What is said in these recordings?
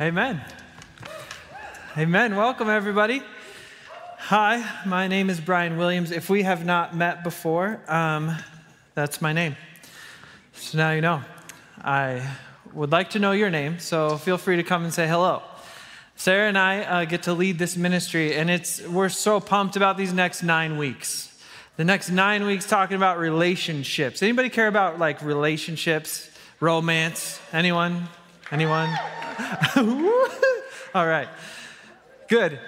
Amen. Amen. Welcome, everybody. Hi, my name is Brian Williams. If we have not met before, um, that's my name. So now you know. I would like to know your name, so feel free to come and say hello. Sarah and I uh, get to lead this ministry, and it's we're so pumped about these next nine weeks. The next nine weeks talking about relationships. Anybody care about like relationships, romance? Anyone? Anyone? all right. Good.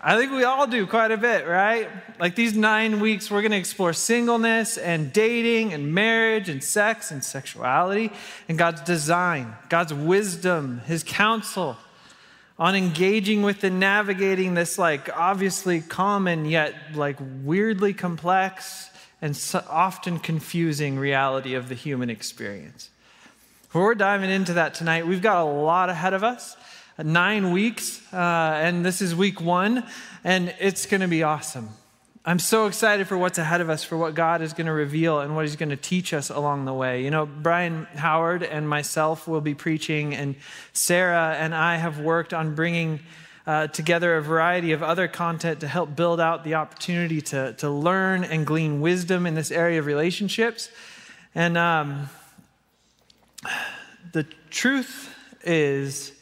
I think we all do quite a bit, right? Like these nine weeks, we're going to explore singleness and dating and marriage and sex and sexuality and God's design, God's wisdom, His counsel on engaging with and navigating this, like, obviously common yet, like, weirdly complex and so often confusing reality of the human experience. We're diving into that tonight. We've got a lot ahead of us nine weeks, uh, and this is week one, and it's going to be awesome. I'm so excited for what's ahead of us, for what God is going to reveal and what He's going to teach us along the way. You know, Brian Howard and myself will be preaching, and Sarah and I have worked on bringing uh, together a variety of other content to help build out the opportunity to, to learn and glean wisdom in this area of relationships. And um, the truth is,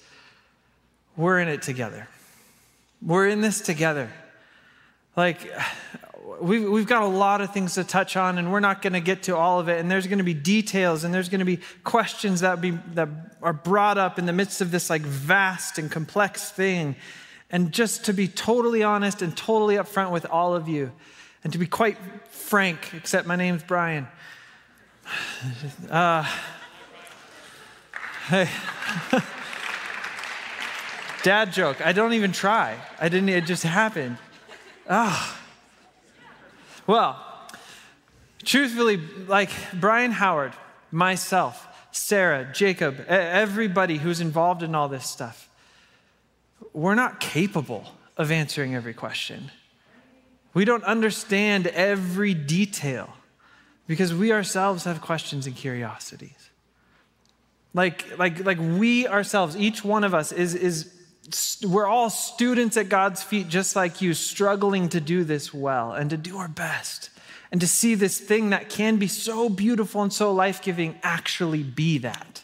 we're in it together. We're in this together. Like, we've, we've got a lot of things to touch on, and we're not going to get to all of it. And there's going to be details, and there's going to be questions that, be, that are brought up in the midst of this like vast and complex thing. And just to be totally honest and totally upfront with all of you, and to be quite frank, except my name's Brian. Uh, hey. Dad joke. I don't even try. I didn't, it just happened. Ah. Well, truthfully, like Brian Howard, myself, Sarah, Jacob, everybody who's involved in all this stuff, we're not capable of answering every question. We don't understand every detail because we ourselves have questions and curiosities. Like, like, like we ourselves, each one of us is, is we're all students at God's feet, just like you, struggling to do this well and to do our best and to see this thing that can be so beautiful and so life giving actually be that.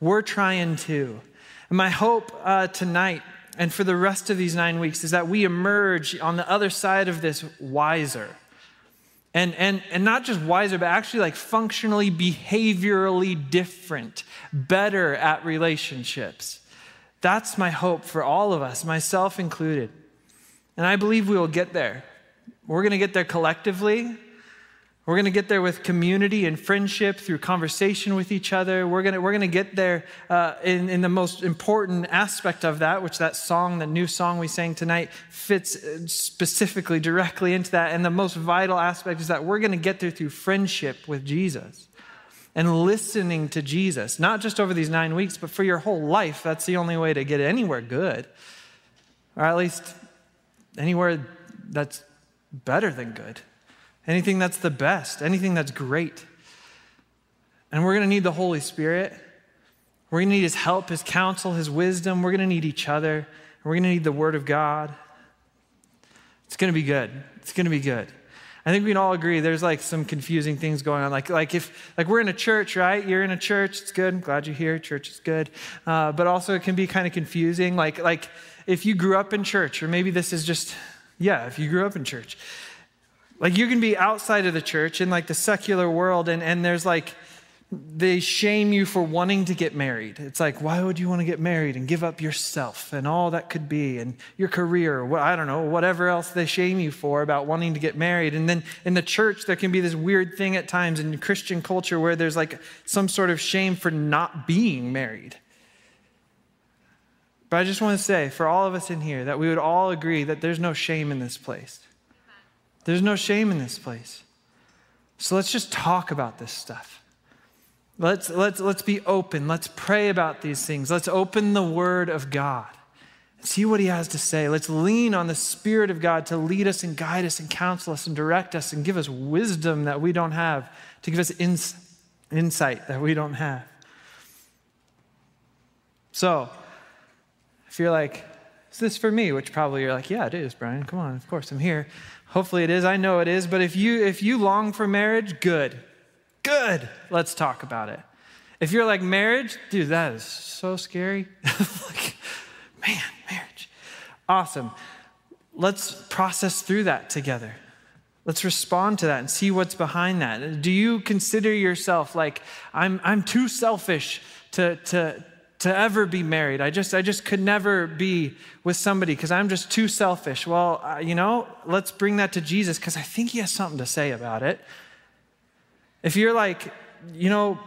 We're trying to. And my hope uh, tonight and for the rest of these nine weeks is that we emerge on the other side of this wiser. And, and, and not just wiser, but actually like functionally, behaviorally different, better at relationships that's my hope for all of us, myself included. And I believe we will get there. We're going to get there collectively. We're going to get there with community and friendship through conversation with each other. We're going to, we're going to get there uh, in, in the most important aspect of that, which that song, the new song we sang tonight, fits uh, specifically directly into that. And the most vital aspect is that we're going to get there through friendship with Jesus and listening to Jesus, not just over these nine weeks, but for your whole life. That's the only way to get anywhere good, or at least anywhere that's better than good, anything that's the best, anything that's great. And we're going to need the Holy Spirit. We're going to need His help, His counsel, His wisdom. We're going to need each other. We're going to need the Word of God. It's going to be good. It's going to be good. I think we can all agree there's like some confusing things going on. Like, like if like we're in a church, right? You're in a church, it's good. I'm glad you're here. Church is good. Uh, but also it can be kind of confusing. Like, like if you grew up in church, or maybe this is just, yeah, if you grew up in church. Like you can be outside of the church in like the secular world, and, and there's like they shame you for wanting to get married. It's like, why would you want to get married and give up yourself and all that could be and your career, or I don't know, whatever else they shame you for about wanting to get married. And then in the church, there can be this weird thing at times in Christian culture where there's like some sort of shame for not being married. But I just want to say, for all of us in here, that we would all agree that there's no shame in this place. There's no shame in this place. So let's just talk about this stuff. Let's, let's, let's be open. Let's pray about these things. Let's open the Word of God and see what He has to say. Let's lean on the Spirit of God to lead us and guide us and counsel us and direct us and give us wisdom that we don't have, to give us ins- insight that we don't have. So, if you're like, is this for me? Which probably you're like, yeah, it is, Brian. Come on, of course I'm here. Hopefully it is. I know it is. But if you if you long for marriage, good. Good. Let's talk about it. If you're like marriage, dude, that is so scary. like, man, marriage. Awesome. Let's process through that together. Let's respond to that and see what's behind that. Do you consider yourself like I'm I'm too selfish to to to ever be married. I just, I just could never be with somebody because I'm just too selfish. Well, uh, you know, let's bring that to Jesus because I think he has something to say about it. If you're like, you know,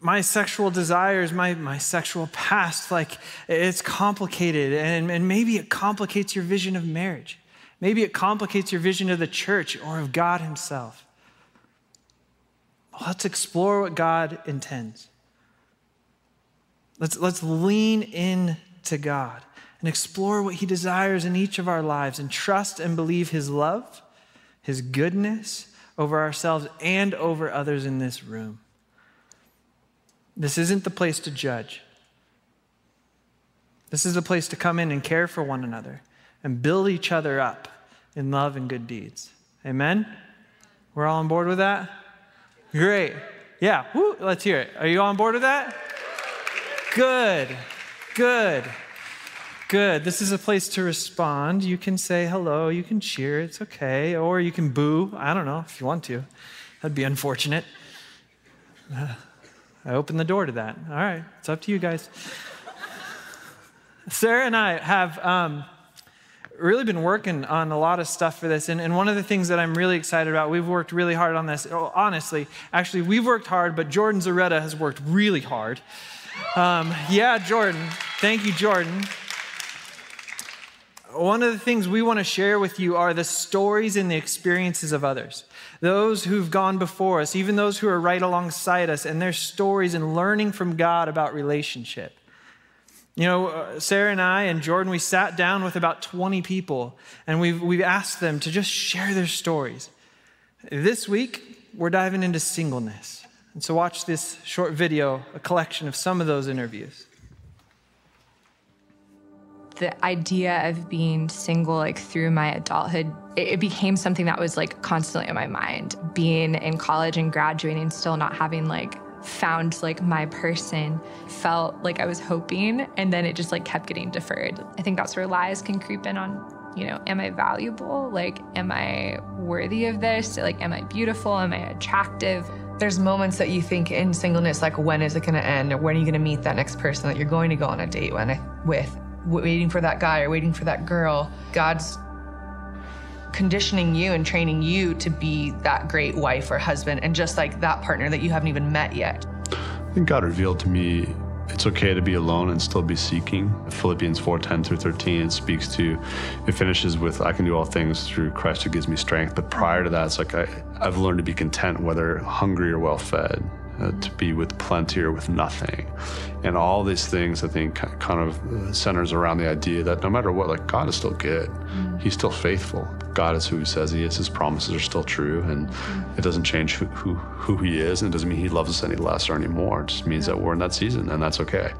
my sexual desires, my, my sexual past, like it's complicated and, and maybe it complicates your vision of marriage. Maybe it complicates your vision of the church or of God Himself. Let's explore what God intends. Let's, let's lean in to God and explore what He desires in each of our lives and trust and believe His love, His goodness over ourselves and over others in this room. This isn't the place to judge. This is a place to come in and care for one another and build each other up in love and good deeds. Amen? We're all on board with that? Great. Yeah, Woo, let's hear it. Are you on board with that? Good, good, good. This is a place to respond. You can say hello, you can cheer, it's okay. Or you can boo. I don't know if you want to. That'd be unfortunate. I opened the door to that. All right, it's up to you guys. Sarah and I have um, really been working on a lot of stuff for this. And, and, one of the things that I'm really excited about, we've worked really hard on this. Oh, honestly, actually, we've worked hard, but Jordan Zaretta has worked really hard. Um, yeah, Jordan. Thank you, Jordan. One of the things we want to share with you are the stories and the experiences of others. Those who've gone before us, even those who are right alongside us, and their stories and learning from God about relationship. You know, uh, Sarah and I and Jordan, we sat down with about 20 people and we've, we've asked them to just share their stories. This week, we're diving into singleness. And so, watch this short video, a collection of some of those interviews. The idea of being single, like through my adulthood, it, it became something that was like constantly in my mind. Being in college and graduating, still not having like found like my person felt like I was hoping and then it just like kept getting deferred. I think that's where lies can creep in on, you know, am I valuable? Like am I worthy of this? Like am I beautiful? Am I attractive? There's moments that you think in singleness, like when is it going to end, or when are you going to meet that next person that you're going to go on a date with, waiting for that guy or waiting for that girl. God's conditioning you and training you to be that great wife or husband, and just like that partner that you haven't even met yet. I think God revealed to me it's okay to be alone and still be seeking. Philippians 4 10 through 13, it speaks to, it finishes with, I can do all things through Christ who gives me strength. But prior to that, it's like I, I've learned to be content, whether hungry or well fed uh, to be with plenty or with nothing. And all these things, I think, kind of centers around the idea that no matter what, like God is still good. Mm. He's still faithful. God is who He says He is. His promises are still true, and mm. it doesn't change who, who, who He is, and it doesn't mean He loves us any less or any more. It just means yeah. that we're in that season, and that's okay.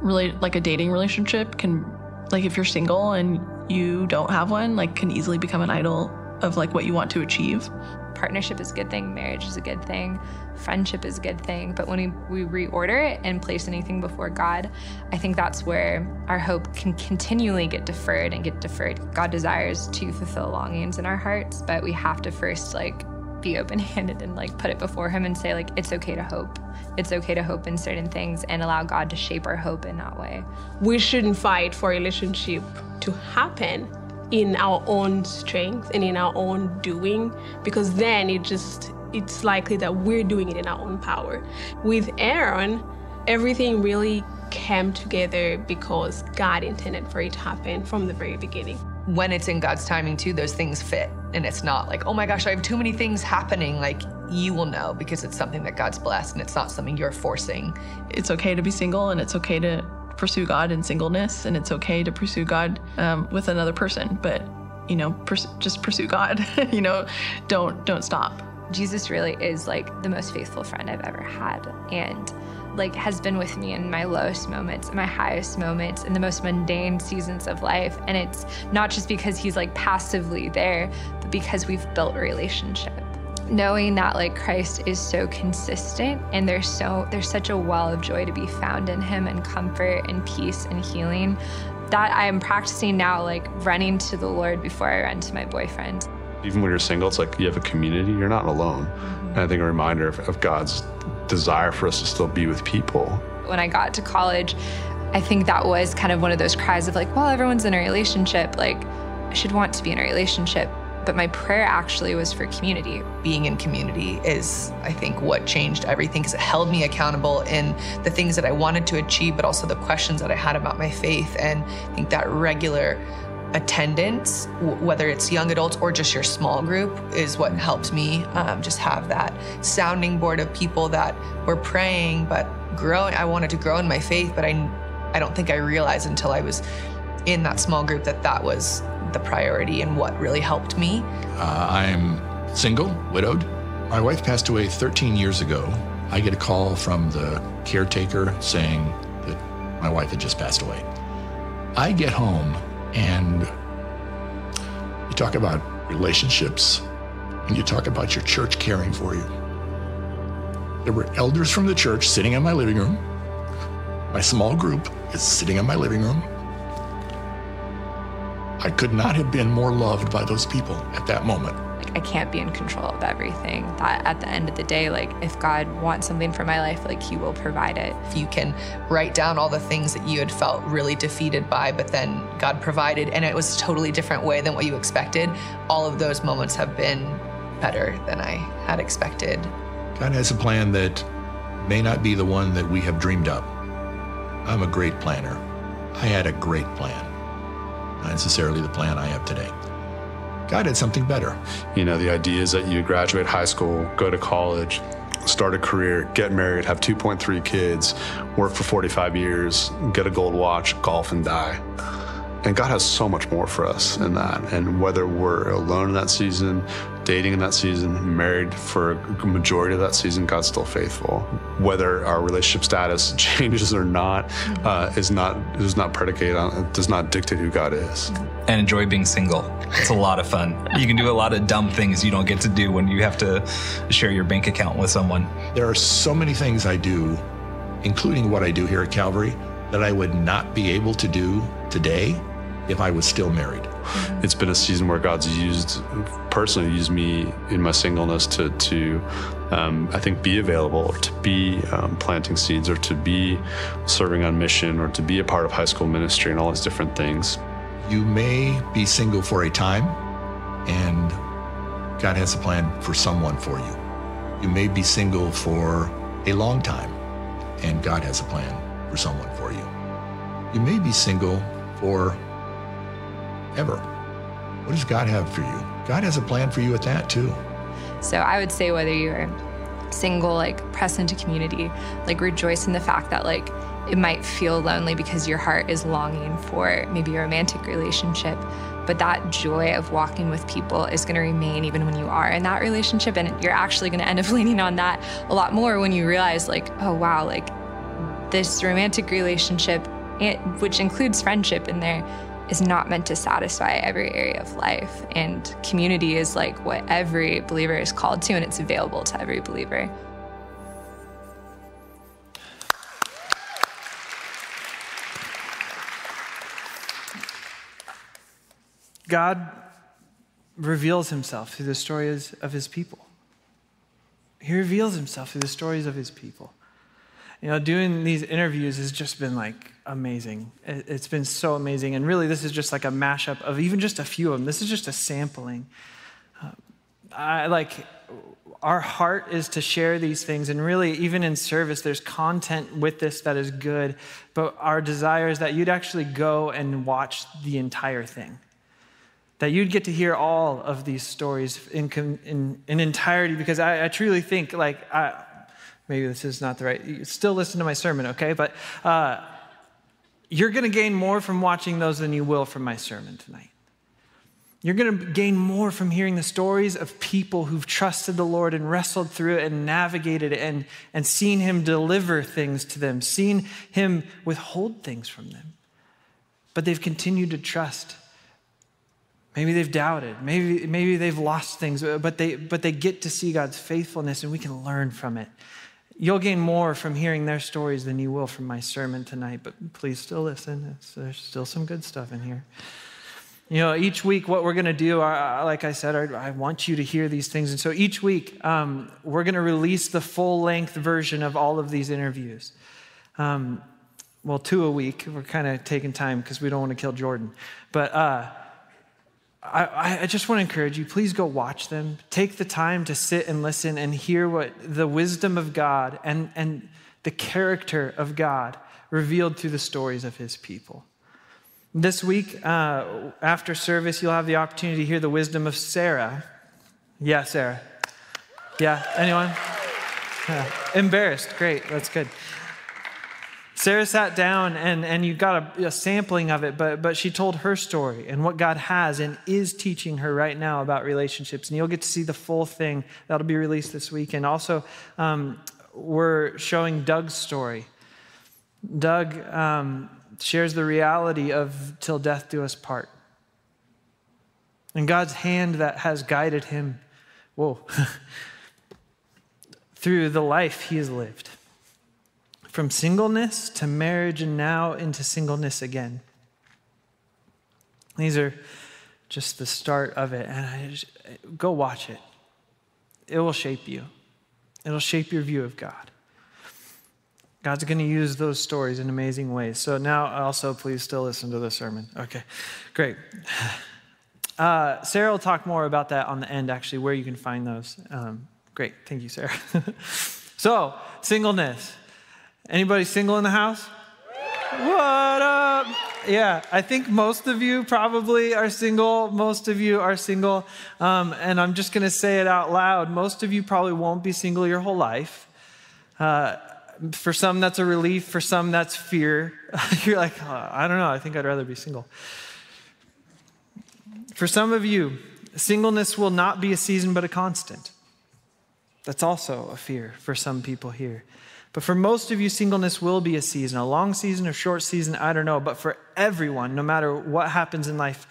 Really, like a dating relationship can, like, if you're single and you don't have one, like, can easily become an idol of like what you want to achieve partnership is a good thing, marriage is a good thing, friendship is a good thing. But when we, we reorder it and place anything before God, I think that's where our hope can continually get deferred and get deferred. God desires to fulfill longings in our hearts, but we have to first like be open handed and like put it before Him and say, like, it's okay to hope. It's okay to hope in certain things and allow God to shape our hope in that way. We shouldn't fight for a relationship to happen in our own strength and in our own doing because then it just it's likely that we're doing it in our own power. With Aaron, everything really came together because God intended for it to happen from the very beginning. When it's in God's timing too, those things fit. And it's not like, oh my gosh, I have too many things happening. Like you will know because it's something that God's blessed and it's not something you're forcing. It's okay to be single and it's okay to pursue God in singleness, and it's okay to pursue God um, with another person. But you know, pers- just pursue God. you know, don't don't stop. Jesus really is like the most faithful friend I've ever had, and like has been with me in my lowest moments, in my highest moments, in the most mundane seasons of life. And it's not just because he's like passively there, but because we've built relationship. Knowing that like Christ is so consistent and there's so there's such a well of joy to be found in him and comfort and peace and healing that I'm practicing now, like running to the Lord before I run to my boyfriend. Even when you're single, it's like you have a community, you're not alone. Mm-hmm. And I think a reminder of, of God's desire for us to still be with people. When I got to college, I think that was kind of one of those cries of like, well, everyone's in a relationship. Like, I should want to be in a relationship. But my prayer actually was for community. Being in community is, I think, what changed everything because it held me accountable in the things that I wanted to achieve, but also the questions that I had about my faith. And I think that regular attendance, whether it's young adults or just your small group, is what helped me um, just have that sounding board of people that were praying but growing. I wanted to grow in my faith, but I, I don't think I realized until I was in that small group that that was the priority and what really helped me. Uh, I'm single, widowed. My wife passed away 13 years ago. I get a call from the caretaker saying that my wife had just passed away. I get home and you talk about relationships and you talk about your church caring for you. There were elders from the church sitting in my living room. My small group is sitting in my living room. I could not have been more loved by those people at that moment. I can't be in control of everything. That at the end of the day, like, if God wants something for my life, like, He will provide it. If you can write down all the things that you had felt really defeated by, but then God provided, and it was a totally different way than what you expected, all of those moments have been better than I had expected. God has a plan that may not be the one that we have dreamed up. I'm a great planner. I had a great plan, not necessarily the plan I have today. God had something better. You know, the idea is that you graduate high school, go to college, start a career, get married, have 2.3 kids, work for 45 years, get a gold watch, golf, and die. And God has so much more for us in that. And whether we're alone in that season, dating in that season, married for a majority of that season, God's still faithful. Whether our relationship status changes or not uh, is not is not predicated on it does not dictate who God is. and enjoy being single. It's a lot of fun. You can do a lot of dumb things you don't get to do when you have to share your bank account with someone. There are so many things I do, including what I do here at Calvary, that I would not be able to do today if I was still married. It's been a season where God's used personally used me in my singleness to to um, I think be available to be um, planting seeds or to be serving on mission or to be a part of high school ministry and all these different things. You may be single for a time, and God has a plan for someone for you. You may be single for a long time, and God has a plan for someone for you. You may be single for ever. What does God have for you? God has a plan for you at that too. So I would say whether you're single, like press into community, like rejoice in the fact that like it might feel lonely because your heart is longing for maybe a romantic relationship, but that joy of walking with people is going to remain even when you are in that relationship and you're actually going to end up leaning on that a lot more when you realize like, oh wow, like this romantic relationship which includes friendship in there is not meant to satisfy every area of life. And community is like what every believer is called to, and it's available to every believer. God reveals himself through the stories of his people. He reveals himself through the stories of his people. You know, doing these interviews has just been like amazing. It- It's been so amazing. And really, this is just like a mashup of even just a few of them. This is just a sampling. Uh, I like, our heart is to share these things. And really, even in service, there's content with this that is good. But our desire is that you'd actually go and watch the entire thing that you'd get to hear all of these stories in, in, in entirety because I, I truly think like I, maybe this is not the right still listen to my sermon okay but uh, you're going to gain more from watching those than you will from my sermon tonight You're going to gain more from hearing the stories of people who've trusted the Lord and wrestled through it and navigated it and, and seen Him deliver things to them, seen Him withhold things from them. But they've continued to trust. Maybe they've doubted. Maybe, maybe they've lost things, but they, but they get to see God's faithfulness and we can learn from it. You'll gain more from hearing their stories than you will from my sermon tonight, but please still listen. It's, there's still some good stuff in here. You know, each week, what we're going to do, uh, like I said, I, want you to hear these things. And so each week, um, we're going to release the full length version of all of these interviews. Um, well, two a week. We're kind of taking time because we don't want to kill Jordan. But uh, I, I just want to encourage you please go watch them. Take the time to sit and listen and hear what the wisdom of God and, and the character of God revealed through the stories of his people. This week, uh, after service, you'll have the opportunity to hear the wisdom of Sarah. Yeah, Sarah. Yeah, anyone? Yeah. Embarrassed. Great, that's good. Sarah sat down and, and you got a, a, sampling of it, but, but she told her story and what God has and is teaching her right now about relationships. And you'll get to see the full thing that'll be released this week. And also, um, we're showing Doug's story. Doug um, shares the reality of till death do us part. And God's hand that has guided him, whoa, through the life he has lived. From singleness to marriage and now into singleness again. These are just the start of it. And I just, go watch it. It will shape you, it'll shape your view of God. God's going to use those stories in amazing ways. So now, also, please still listen to the sermon. Okay, great. Uh, Sarah will talk more about that on the end, actually, where you can find those. Um, great. Thank you, Sarah. so, singleness. Anybody single in the house? What up? Yeah, I think most of you probably are single. Most of you are single. Um, and I'm just going to say it out loud. Most of you probably won't be single your whole life. Uh, for some, that's a relief. For some, that's fear. You're like, oh, I don't know. I think I'd rather be single. For some of you, singleness will not be a season, but a constant. That's also a fear for some people here. But for most of you, singleness will be a season, a long season, a short season, I don't know. But for everyone, no matter what happens in life,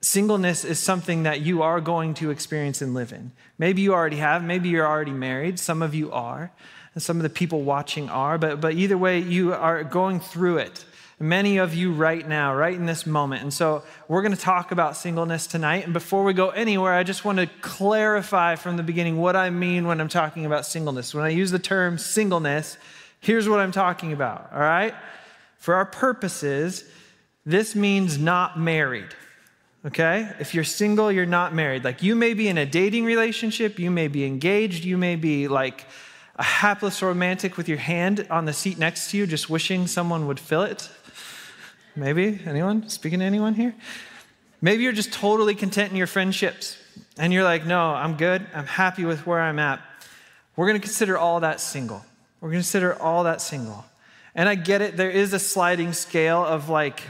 singleness is something that you are going to experience and live in. Maybe you already have, maybe you're already married, some of you are and some of the people watching are, but, but either way, you are going through it. Many of you right now, right in this moment. And so we're going to talk about singleness tonight. And before we go anywhere, I just want to clarify from the beginning what I mean when I'm talking about singleness. When I use the term singleness, here's what I'm talking about, all right? For our purposes, this means not married. Okay? If you're single, you're not married. Like you may be in a dating relationship, you may be engaged, you may be like a hapless romantic with your hand on the seat next to you, just wishing someone would fill it? Maybe? Anyone? Speaking to anyone here? Maybe you're just totally content in your friendships and you're like, no, I'm good. I'm happy with where I'm at. We're going to consider all that single. We're going to consider all that single. And I get it, there is a sliding scale of like,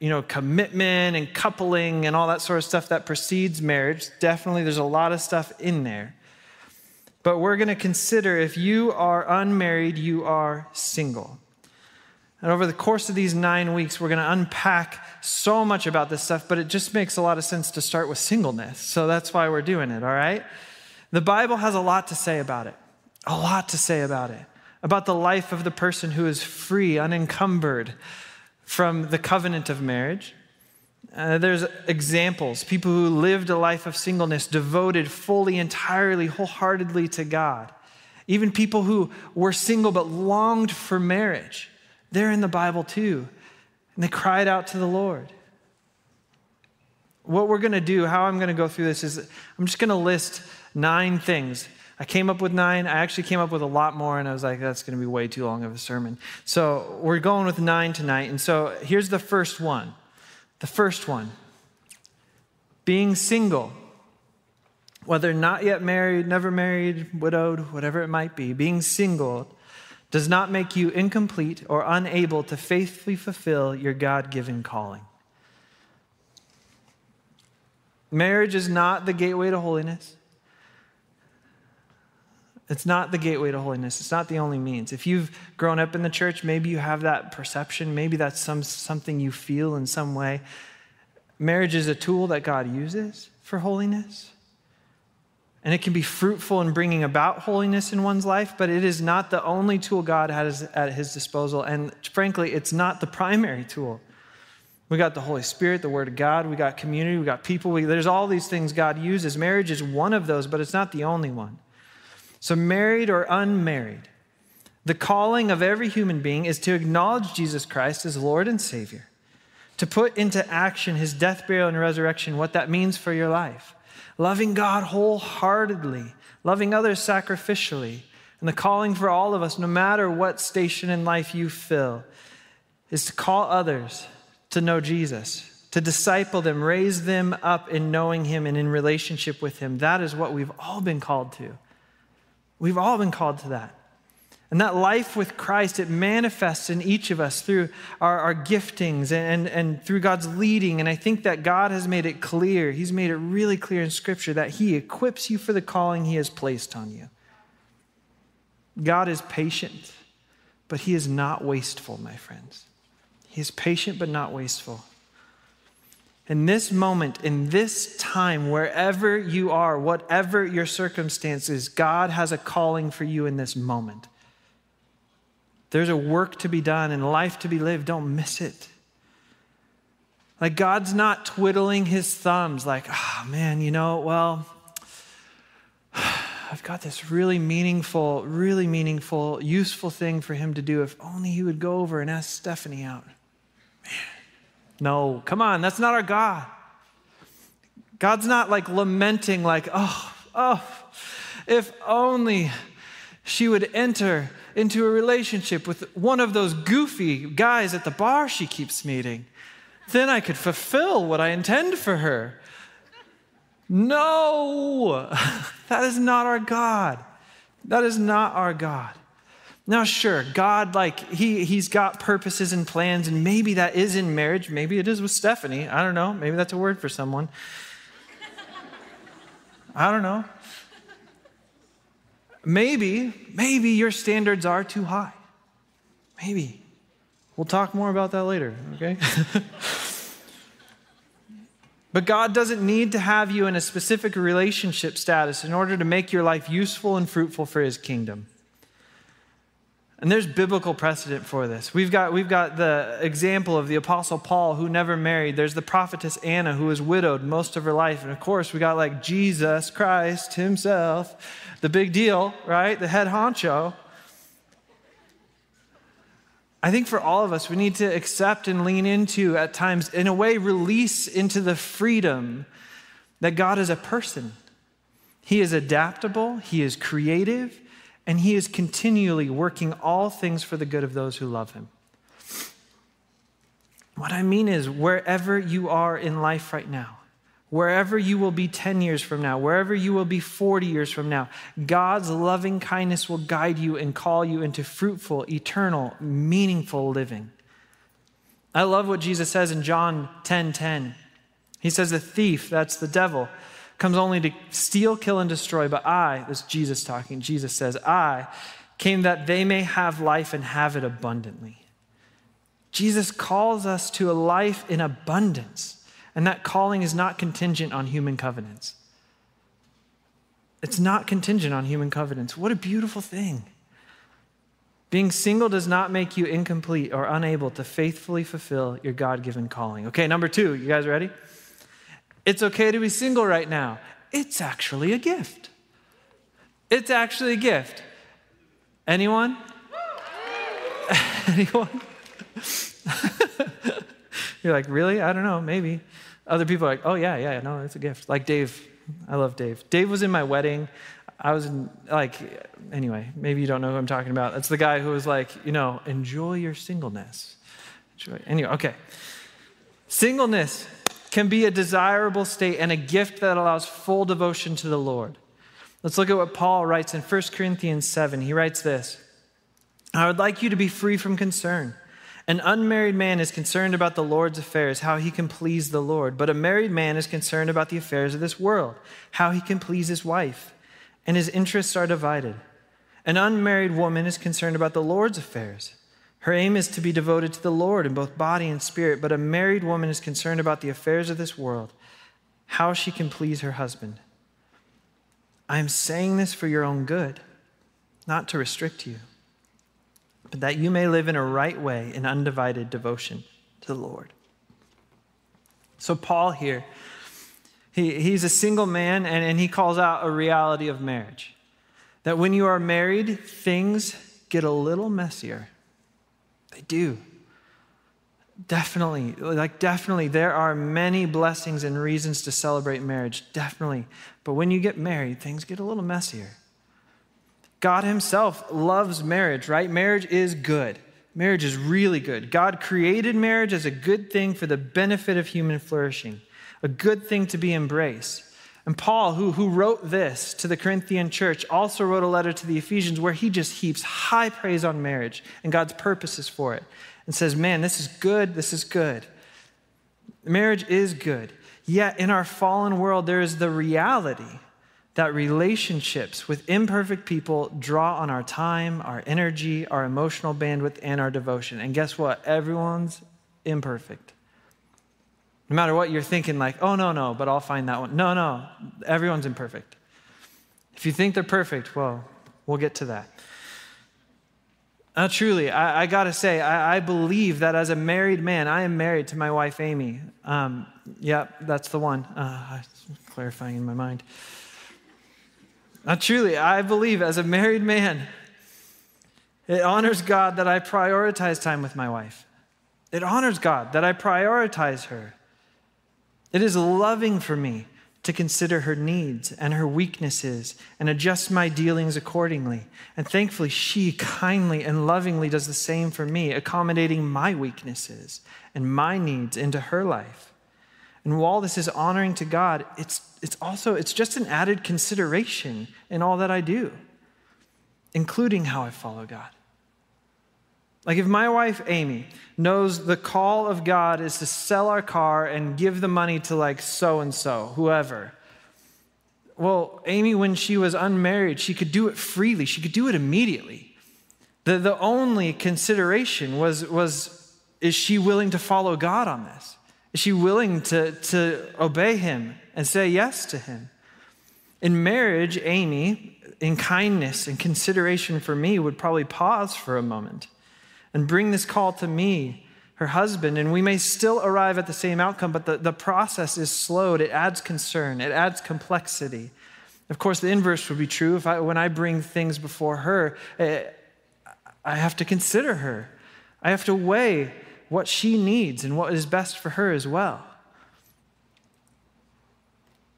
you know, commitment and coupling and all that sort of stuff that precedes marriage. Definitely, there's a lot of stuff in there. But we're going to consider if you are unmarried, you are single. And over the course of these nine weeks, we're going to unpack so much about this stuff, but it just makes a lot of sense to start with singleness. So that's why we're doing it, all right? The Bible has a lot to say about it, a lot to say about it, about the life of the person who is free, unencumbered from the covenant of marriage uh, there's examples, people who lived a life of singleness, devoted fully, entirely, wholeheartedly to God. Even people who were single but longed for marriage. They're in the Bible too. And they cried out to the Lord. What we're going to do, how I'm going to go through this, is I'm just going to list nine things. I came up with nine. I actually came up with a lot more, and I was like, that's going to be way too long of a sermon. So we're going with nine tonight. And so here's the first one the first one being single, whether not yet married, never married, widowed, whatever it might be, being single does not make you incomplete or unable to faithfully fulfill your God given calling. Marriage is not the gateway to holiness. It's not the gateway to holiness. It's not the only means. If you've grown up in the church, maybe you have that perception. Maybe that's some, something you feel in some way. Marriage is a tool that God uses for holiness. And it can be fruitful in bringing about holiness in one's life, but it is not the only tool God has at his disposal. And frankly, it's not the primary tool. We got the Holy Spirit, the Word of God, we got community, we got people. We, there's all these things God uses. Marriage is one of those, but it's not the only one. So, married or unmarried, the calling of every human being is to acknowledge Jesus Christ as Lord and Savior, to put into action his death, burial, and resurrection, what that means for your life loving God wholeheartedly, loving others sacrificially. And the calling for all of us, no matter what station in life you fill, is to call others to know Jesus, to disciple them, raise them up in knowing Him and in relationship with Him. That is what we've all been called to. We've all been called to that. And that life with Christ, it manifests in each of us through our, our giftings and, and, and through God's leading. And I think that God has made it clear, He's made it really clear in Scripture that He equips you for the calling He has placed on you. God is patient, but He is not wasteful, my friends. He is patient, but not wasteful. In this moment, in this time, wherever you are, whatever your circumstances, God has a calling for you in this moment. There's a work to be done and life to be lived. Don't miss it. Like, God's not twiddling his thumbs, like, oh man, you know, well, I've got this really meaningful, really meaningful, useful thing for him to do. If only he would go over and ask Stephanie out. Man. No, come on, that's not our God. God's not like lamenting, like, oh, oh, if only she would enter into a relationship with one of those goofy guys at the bar she keeps meeting. Then I could fulfill what I intend for her. No, that is not our God. That is not our God. Now, sure, God, like, he, he's got purposes and plans, and maybe that is in marriage. Maybe it is with Stephanie. I don't know. Maybe that's a word for someone. I don't know. Maybe, maybe your standards are too high. Maybe. We'll talk more about that later, okay? but God doesn't need to have you in a specific relationship status in order to make your life useful and fruitful for his kingdom. And there's biblical precedent for this. We've got, we've got the example of the Apostle Paul who never married. There's the prophetess Anna who was widowed most of her life. And of course, we got like Jesus Christ himself, the big deal, right? The head honcho. I think for all of us, we need to accept and lean into, at times, in a way, release into the freedom that God is a person. He is adaptable, He is creative, and he is continually working all things for the good of those who love him. What I mean is, wherever you are in life right now, wherever you will be 10 years from now, wherever you will be 40 years from now, God's loving kindness will guide you and call you into fruitful, eternal, meaningful living. I love what Jesus says in John 10 10. He says, The thief, that's the devil, comes only to steal, kill, and destroy. But I, this Jesus talking, Jesus says, I came that they may have life and have it abundantly. Jesus calls us to a life in abundance, and that calling is not contingent on human covenants. It's not contingent on human covenants. What a beautiful thing. Being single does not make you incomplete or unable to faithfully fulfill your God given calling. Okay, number two, you guys ready? It's okay to be single right now. It's actually a gift. It's actually a gift. Anyone? Anyone? You're like, really? I don't know, maybe. Other people are like, oh, yeah, yeah, no, it's a gift. Like Dave. I love Dave. Dave was in my wedding. I was in, like, anyway, maybe you don't know who I'm talking about. That's the guy who was like, you know, enjoy your singleness. Enjoy. Anyway, okay. Singleness can be a desirable state and a gift that allows full devotion to the Lord. Let's look at what Paul writes in 1 Corinthians 7. He writes this I would like you to be free from concern An unmarried man is concerned about the Lord's affairs, how he can please the Lord. But a married man is concerned about the affairs of this world, how he can please his wife. And his interests are divided. An unmarried woman is concerned about the Lord's affairs. Her aim is to be devoted to the Lord in both body and spirit. But a married woman is concerned about the affairs of this world, how she can please her husband. I am saying this for your own good, not to restrict you but that you may live in a right way in undivided devotion to the Lord. So, Paul here, he, he's a single man and, and he calls out a reality of marriage. That when you are married, things get a little messier. They do. Definitely, like, definitely, there are many blessings and reasons to celebrate marriage, definitely. But when you get married, things get a little messier. God Himself loves marriage, right? Marriage is good. Marriage is really good. God created marriage as a good thing for the benefit of human flourishing, a good thing to be embraced. And Paul, who, who wrote this to the Corinthian church, also wrote a letter to the Ephesians where he just heaps high praise on marriage and God's purposes for it and says, Man, this is good, this is good. Marriage is good. Yet in our fallen world, there is the reality that relationships with imperfect people draw on our time, our energy, our emotional bandwidth, and our devotion. And guess what? Everyone's imperfect. No matter what you're thinking, like, oh, no, no, but I'll find that one. No, no, everyone's imperfect. If you think they're perfect, well, we'll get to that. Uh, truly, I, I got to say, I, I, believe that as a married man, I am married to my wife, Amy. Um, yep, that's the one. Uh, clarifying in my mind. Now, truly, I believe as a married man, it honors God that I prioritize time with my wife. It honors God that I prioritize her. It is loving for me to consider her needs and her weaknesses and adjust my dealings accordingly. And thankfully, she kindly and lovingly does the same for me, accommodating my weaknesses and my needs into her life. And while this is honoring to God, it's, it's also it's just an added consideration in all that I do, including how I follow God. Like if my wife Amy knows the call of God is to sell our car and give the money to like so and so, whoever. Well, Amy, when she was unmarried, she could do it freely. She could do it immediately. The, the only consideration was, was is she willing to follow God on this? Is she willing to, to obey him and say yes to him? In marriage, Amy, in kindness and consideration for me, would probably pause for a moment and bring this call to me, her husband, and we may still arrive at the same outcome, but the, the process is slowed. It adds concern, it adds complexity. Of course, the inverse would be true. If I, when I bring things before her, eh, I have to consider her. I have to weigh what she needs and what is best for her as well.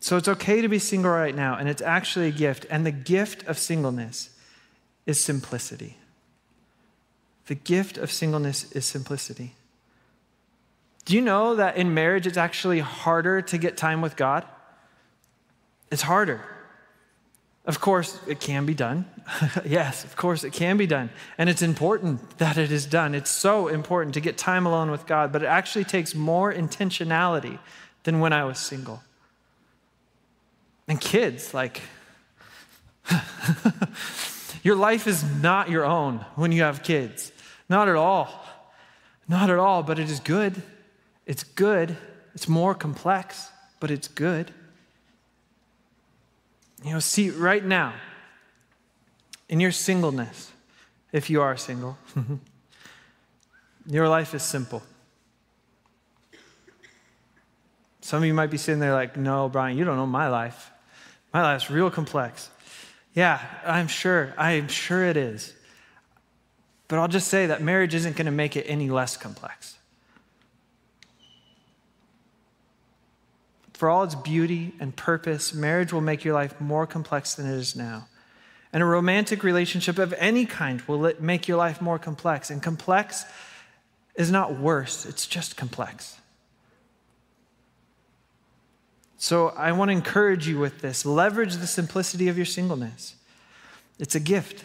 So it's okay to be single right now, and it's actually a gift. And the gift of singleness is simplicity. The gift of singleness is simplicity. Do you know that in marriage it's actually harder to get time with God? It's harder. Of course, it can be done. yes, of course, it can be done. And it's important that it is done. It's so important to get time alone with God, but it actually takes more intentionality than when I was single. And kids, like, your life is not your own when you have kids. Not at all. Not at all, but it is good. It's good. It's more complex, but it's good. You know, see, right now, in your singleness, if you are single, your life is simple. Some of you might be sitting there like, no, Brian, you don't know my life. My life's real complex. Yeah, I'm sure. I'm sure it is. But I'll just say that marriage isn't going to make it any less complex. For all its beauty and purpose, marriage will make your life more complex than it is now. And a romantic relationship of any kind will make your life more complex. And complex is not worse, it's just complex. So I want to encourage you with this leverage the simplicity of your singleness. It's a gift.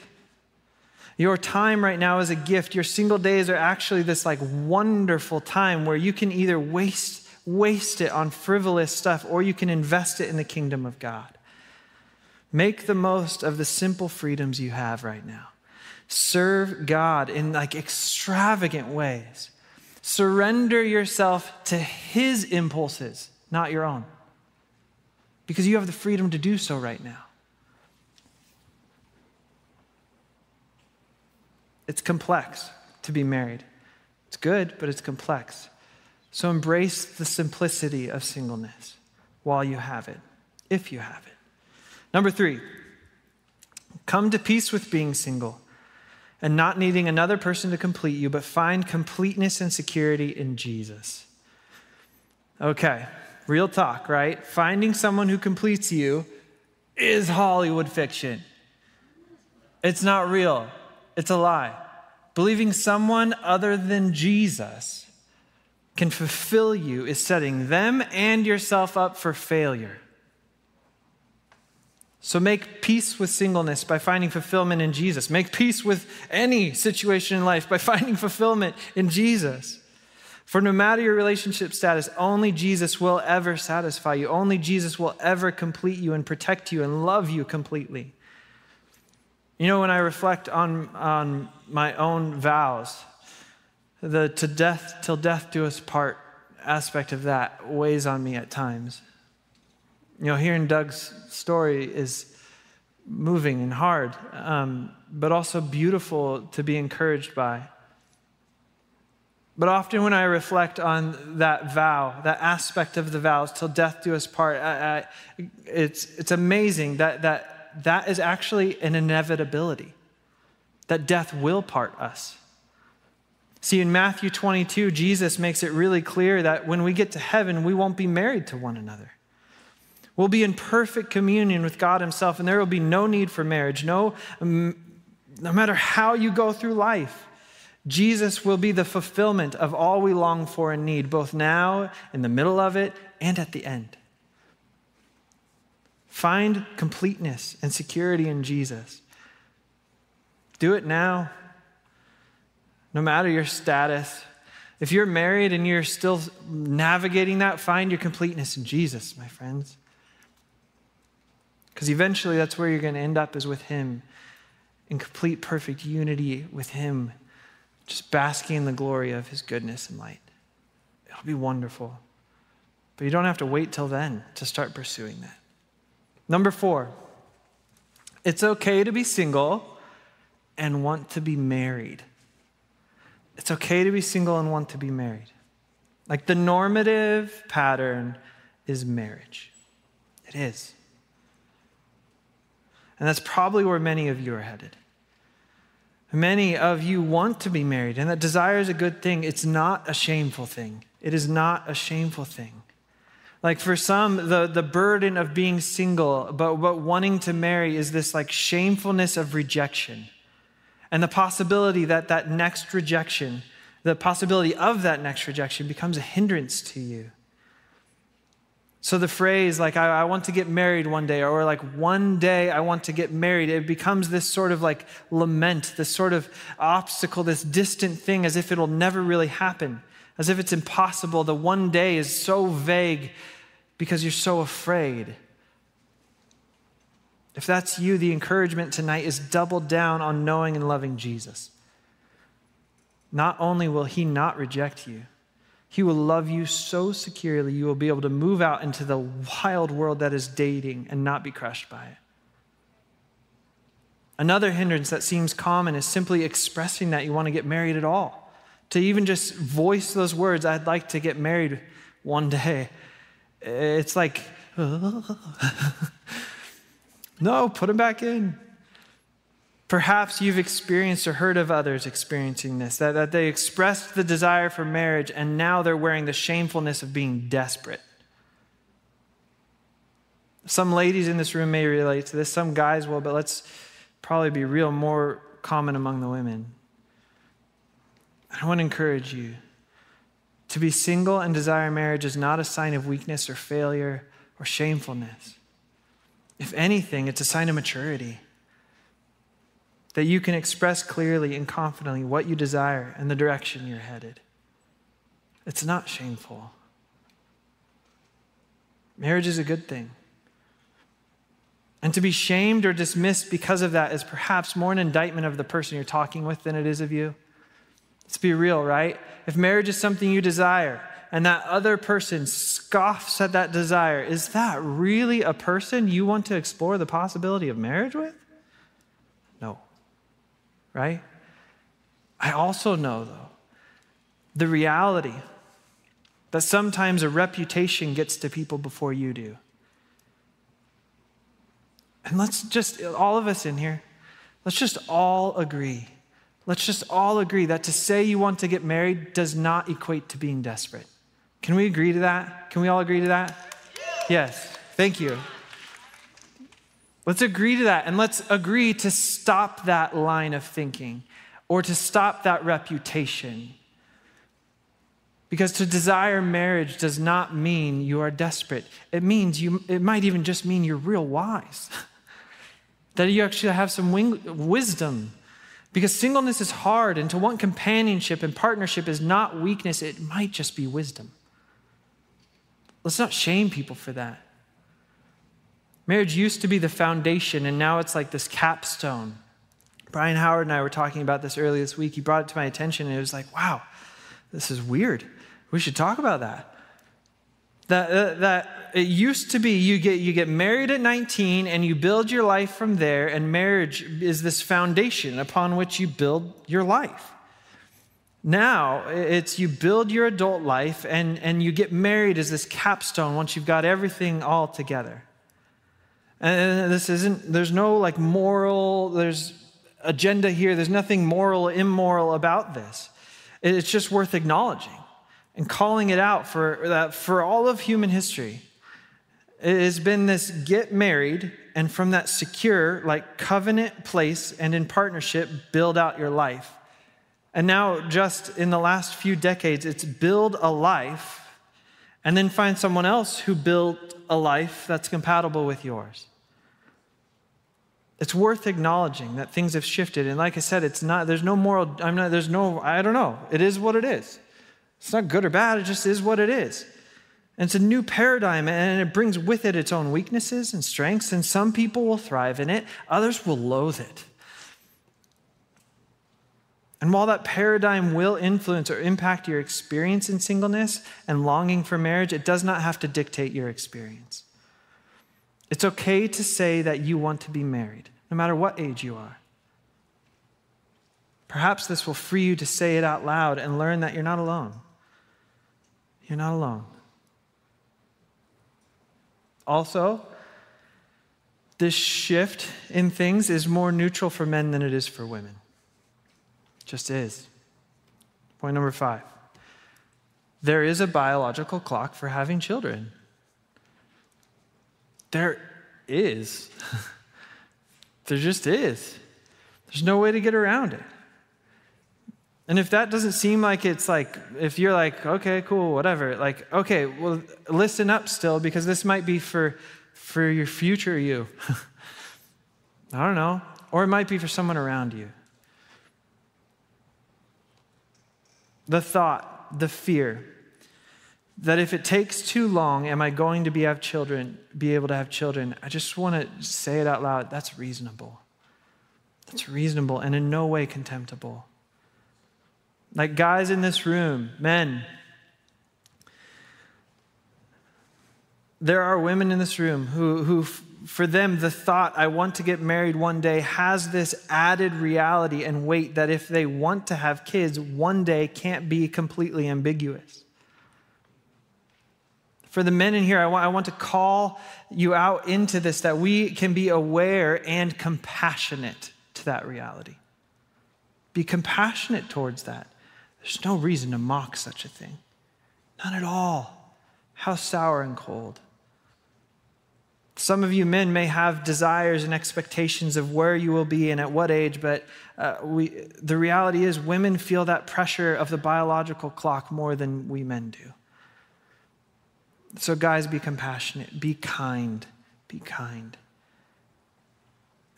Your time right now is a gift. Your single days are actually this like wonderful time where you can either waste waste it on frivolous stuff or you can invest it in the kingdom of God. Make the most of the simple freedoms you have right now. Serve God in like extravagant ways. Surrender yourself to his impulses, not your own. Because you have the freedom to do so right now. It's complex to be married. It's good, but it's complex. So embrace the simplicity of singleness while you have it, if you have it. Number three, come to peace with being single and not needing another person to complete you, but find completeness and security in Jesus. Okay, real talk, right? Finding someone who completes you is Hollywood fiction. It's not real. It's a lie. Believing someone other than Jesus can fulfill you is setting them and yourself up for failure. So make peace with singleness by finding fulfillment in Jesus. Make peace with any situation in life by finding fulfillment in Jesus. For no matter your relationship status, only Jesus will ever satisfy you. Only Jesus will ever complete you and protect you and love you completely. You know, when I reflect on, on my own vows, the to death, till death do us part aspect of that weighs on me at times. You know, hearing Doug's story is moving and hard, um, but also beautiful to be encouraged by. But often when I reflect on that vow, that aspect of the vows, till death do us part, I, I, it's, it's amazing that, that that is actually an inevitability, that death will part us. See, in Matthew 22, Jesus makes it really clear that when we get to heaven, we won't be married to one another. We'll be in perfect communion with God Himself, and there will be no need for marriage. No, um, no matter how you go through life, Jesus will be the fulfillment of all we long for and need, both now, in the middle of it, and at the end. Find completeness and security in Jesus. Do it now, no matter your status. If you're married and you're still navigating that, find your completeness in Jesus, my friends. Because eventually that's where you're going to end up, is with Him, in complete, perfect unity with Him, just basking in the glory of His goodness and light. It'll be wonderful. But you don't have to wait till then to start pursuing that. Number four, it's okay to be single and want to be married. It's okay to be single and want to be married. Like the normative pattern is marriage. It is. And that's probably where many of you are headed. Many of you want to be married, and that desire is a good thing. It's not a shameful thing. It is not a shameful thing. Like for some, the, the burden of being single, but, but wanting to marry is this like shamefulness of rejection. And the possibility that that next rejection, the possibility of that next rejection becomes a hindrance to you. So the phrase, like, I, I, want to get married one day, or like, one day I want to get married, it becomes this sort of like lament, this sort of obstacle, this distant thing, as if it'll never really happen as if it's impossible. The one day is so vague because you're so afraid. If that's you, the encouragement tonight is double down on knowing and loving Jesus. Not only will he not reject you, he will love you so securely you will be able to move out into the wild world that is dating and not be crushed by it. Another hindrance that seems common is simply expressing that you want to get married at all to even just voice those words, I'd like to get married one day. It's like, no, put them back in. Perhaps you've experienced or heard of others experiencing this, that, that they expressed the desire for marriage and now they're wearing the shamefulness of being desperate. Some ladies in this room may relate to this, some guys will, but let's probably be real more common among the women. I want to encourage you. To be single and desire marriage is not a sign of weakness or failure or shamefulness. If anything, it's a sign of maturity. That you can express clearly and confidently what you desire and the direction you're headed. It's not shameful. Marriage is a good thing. And to be shamed or dismissed because of that is perhaps more an indictment of the person you're talking with than it is of you. Let's be real, right? If marriage is something you desire and that other person scoffs at that desire, is that really a person you want to explore the possibility of marriage with? Right? I also know, though, the reality that sometimes a reputation gets to people before you do. And let's just, all of us in here, let's just all agree. Let's just all agree that to say you want to get married does not equate to being desperate. Can we agree to that? Can we all agree to that? Yes. Thank you. Let's agree to that and let's agree to stop that line of thinking or to stop that reputation. Because to desire marriage does not mean you are desperate. It means you, it might even just mean you're real wise. that you actually have some wisdom. Because singleness is hard, and to want companionship and partnership is not weakness, it might just be wisdom. Let's not shame people for that. Marriage used to be the foundation, and now it's like this capstone. Brian Howard and I were talking about this earlier this week. He brought it to my attention, and it was like, wow, this is weird. We should talk about that. That, uh, that it used to be you get, you get married at 19 and you build your life from there, and marriage is this foundation upon which you build your life. Now it's you build your adult life and, and you get married as this capstone once you've got everything all together. And this isn't, there's no like moral, there's agenda here, there's nothing moral, immoral about this. It's just worth acknowledging and calling it out for that for all of human history. It has been this get married and from that secure, like covenant place and in partnership, build out your life. And now, just in the last few decades, it's build a life and then find someone else who built a life that's compatible with yours. It's worth acknowledging that things have shifted. And like I said, it's not, there's no moral, I'm not, there's no, I don't know. It is what it is. It's not good or bad, it just is what it is. And it's a new paradigm, and it brings with it its own weaknesses and strengths, and some people will thrive in it, others will loathe it. And while that paradigm will influence or impact your experience in singleness and longing for marriage, it does not have to dictate your experience. It's okay to say that you want to be married, no matter what age you are. Perhaps this will free you to say it out loud and learn that you're not alone. You're not alone. Also, this shift in things is more neutral for men than it is for women. Just is. Point number five there is a biological clock for having children. There is. there just is. There's no way to get around it. And if that doesn't seem like it's like, if you're like, okay, cool, whatever, like, okay, well, listen up still because this might be for, for your future you. I don't know. Or it might be for someone around you. The thought, the fear that if it takes too long, am I going to be have children, be able to have children? I just want to say it out loud. That's reasonable. That's reasonable and in no way contemptible. Like guys in this room, men, there are women in this room who, who, for them, the thought, I want to get married one day, has this added reality and weight that if they want to have kids, one day can't be completely ambiguous. For the men in here, I want, I want to call you out into this that we can be aware and compassionate to that reality. Be compassionate towards that. There's no reason to mock such a thing. None at all. How sour and cold. Some of you men may have desires and expectations of where you will be and at what age, but uh, we, the reality is, women feel that pressure of the biological clock more than we men do. So, guys, be compassionate, be kind, be kind.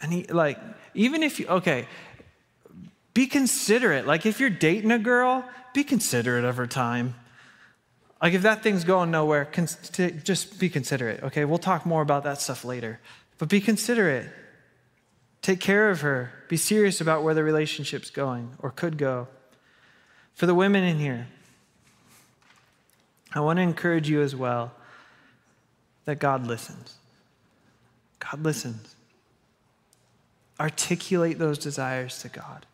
And he, like, even if you, okay, be considerate. Like, if you're dating a girl, be considerate of her time. Like, if that thing's going nowhere, just be considerate, okay? We'll talk more about that stuff later. But be considerate. Take care of her. Be serious about where the relationship's going or could go. For the women in here, I want to encourage you as well that God listens. God listens. Articulate those desires to God.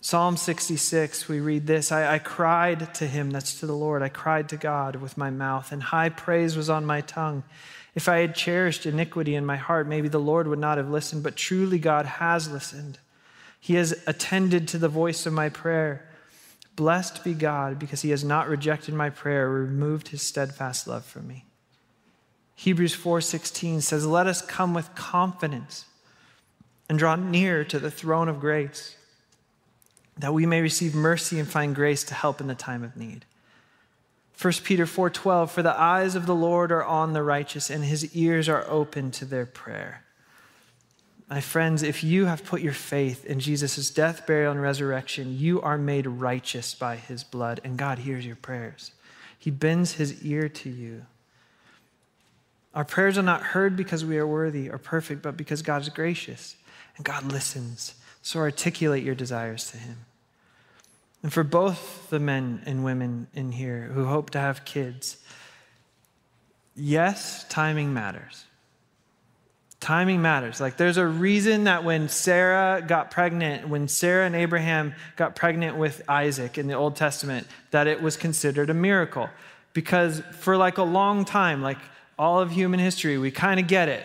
Psalm 66, we read this I, I, cried to him, that's to the Lord. I cried to God with my mouth, and high praise was on my tongue. If I had cherished iniquity in my heart, maybe the Lord would not have listened, but truly God has listened. He has attended to the voice of my prayer. Blessed be God, because he has not rejected my prayer or removed his steadfast love from me. Hebrews 4:16 says, "Let us come with confidence and draw near to the throne of grace." that we may receive mercy and find grace to help in the time of need. 1 Peter 4:12 For the eyes of the Lord are on the righteous and his ears are open to their prayer. My friends, if you have put your faith in Jesus' death, burial, and resurrection, you are made righteous by his blood, and God hears your prayers. He bends his ear to you. Our prayers are not heard because we are worthy or perfect, but because God is gracious and God listens. So articulate your desires to Him. And for both the men and women in here who hope to have kids, yes, timing matters. Timing matters. Like, there's a reason that when Sarah got pregnant, when Sarah and Abraham got pregnant with Isaac in the Old Testament, that it was considered a miracle. Because for like a long time, like all of human history, we kind of get it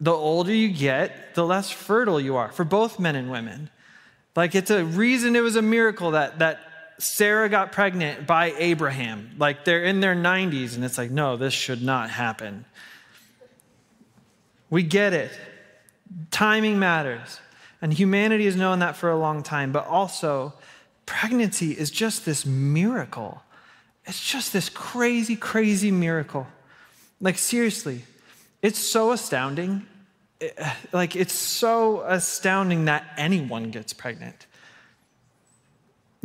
the older you get, the less fertile you are for both men and women. Like it's a reason it was a miracle that that Sarah got pregnant by Abraham. Like they're in their 90s and it's like, no, this should not happen. We get it. Timing matters. And humanity has known that for a long time, but also pregnancy is just this miracle. It's just this crazy, crazy miracle. Like, seriously, it's so astounding. Eh, like, it's so astounding that anyone gets pregnant.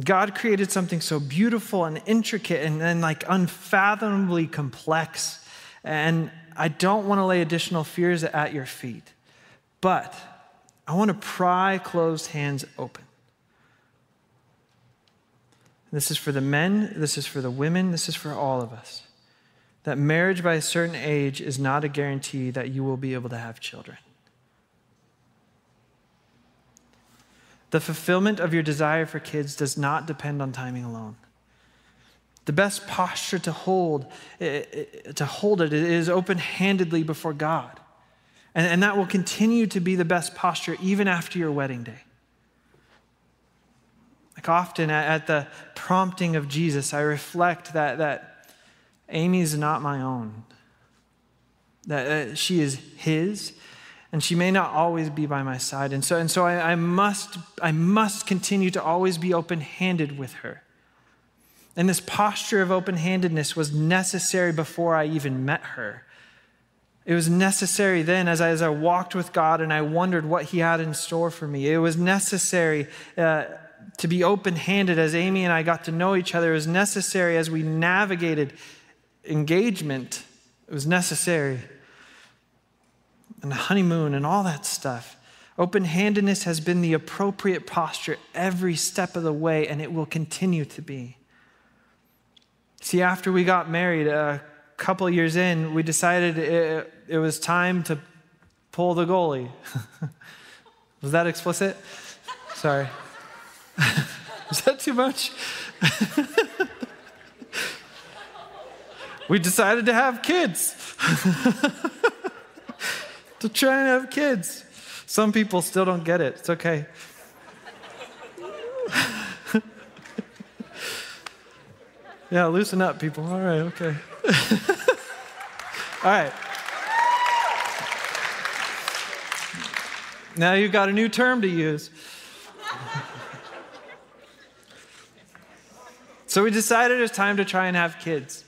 God created something so beautiful and intricate and like, unfathomably complex. And I don't want to lay additional fears at your feet, but I want to pry closed hands open. This is for the men, this is for the women, this is for all of us that marriage by a certain age is not a guarantee that you will be able to have children. The fulfillment of your desire for kids does not depend on timing alone. The best posture to hold, eh, eh, to hold it is open-handedly before God. And, and that will continue to be the best posture even after your wedding day. Like often at the prompting of Jesus, I reflect that, that Amy is not my own. That uh, she is his, and she may not always be by my side. And so, and so I, I must, I must continue to always be open handed with her. And this posture of open handedness was necessary before I even met her. It was necessary then as I, as I walked with God and I wondered what He had in store for me. It was necessary uh, to be open handed as Amy and I got to know each other. It was necessary as we navigated engagement, it was necessary. And the honeymoon and all that stuff. Open handedness has been the appropriate posture every step of the way, and it will continue to be. See, after we got married, a couple years in, we decided it, it was time to pull the goalie. was that explicit? Sorry. Is that too much? we decided to have kids. to try and have kids. Some people still don't get it. It's okay. Yeah, loosen up, people. All right, okay. All right. Now you've got a new term to use. so we decided it was time to try and have kids.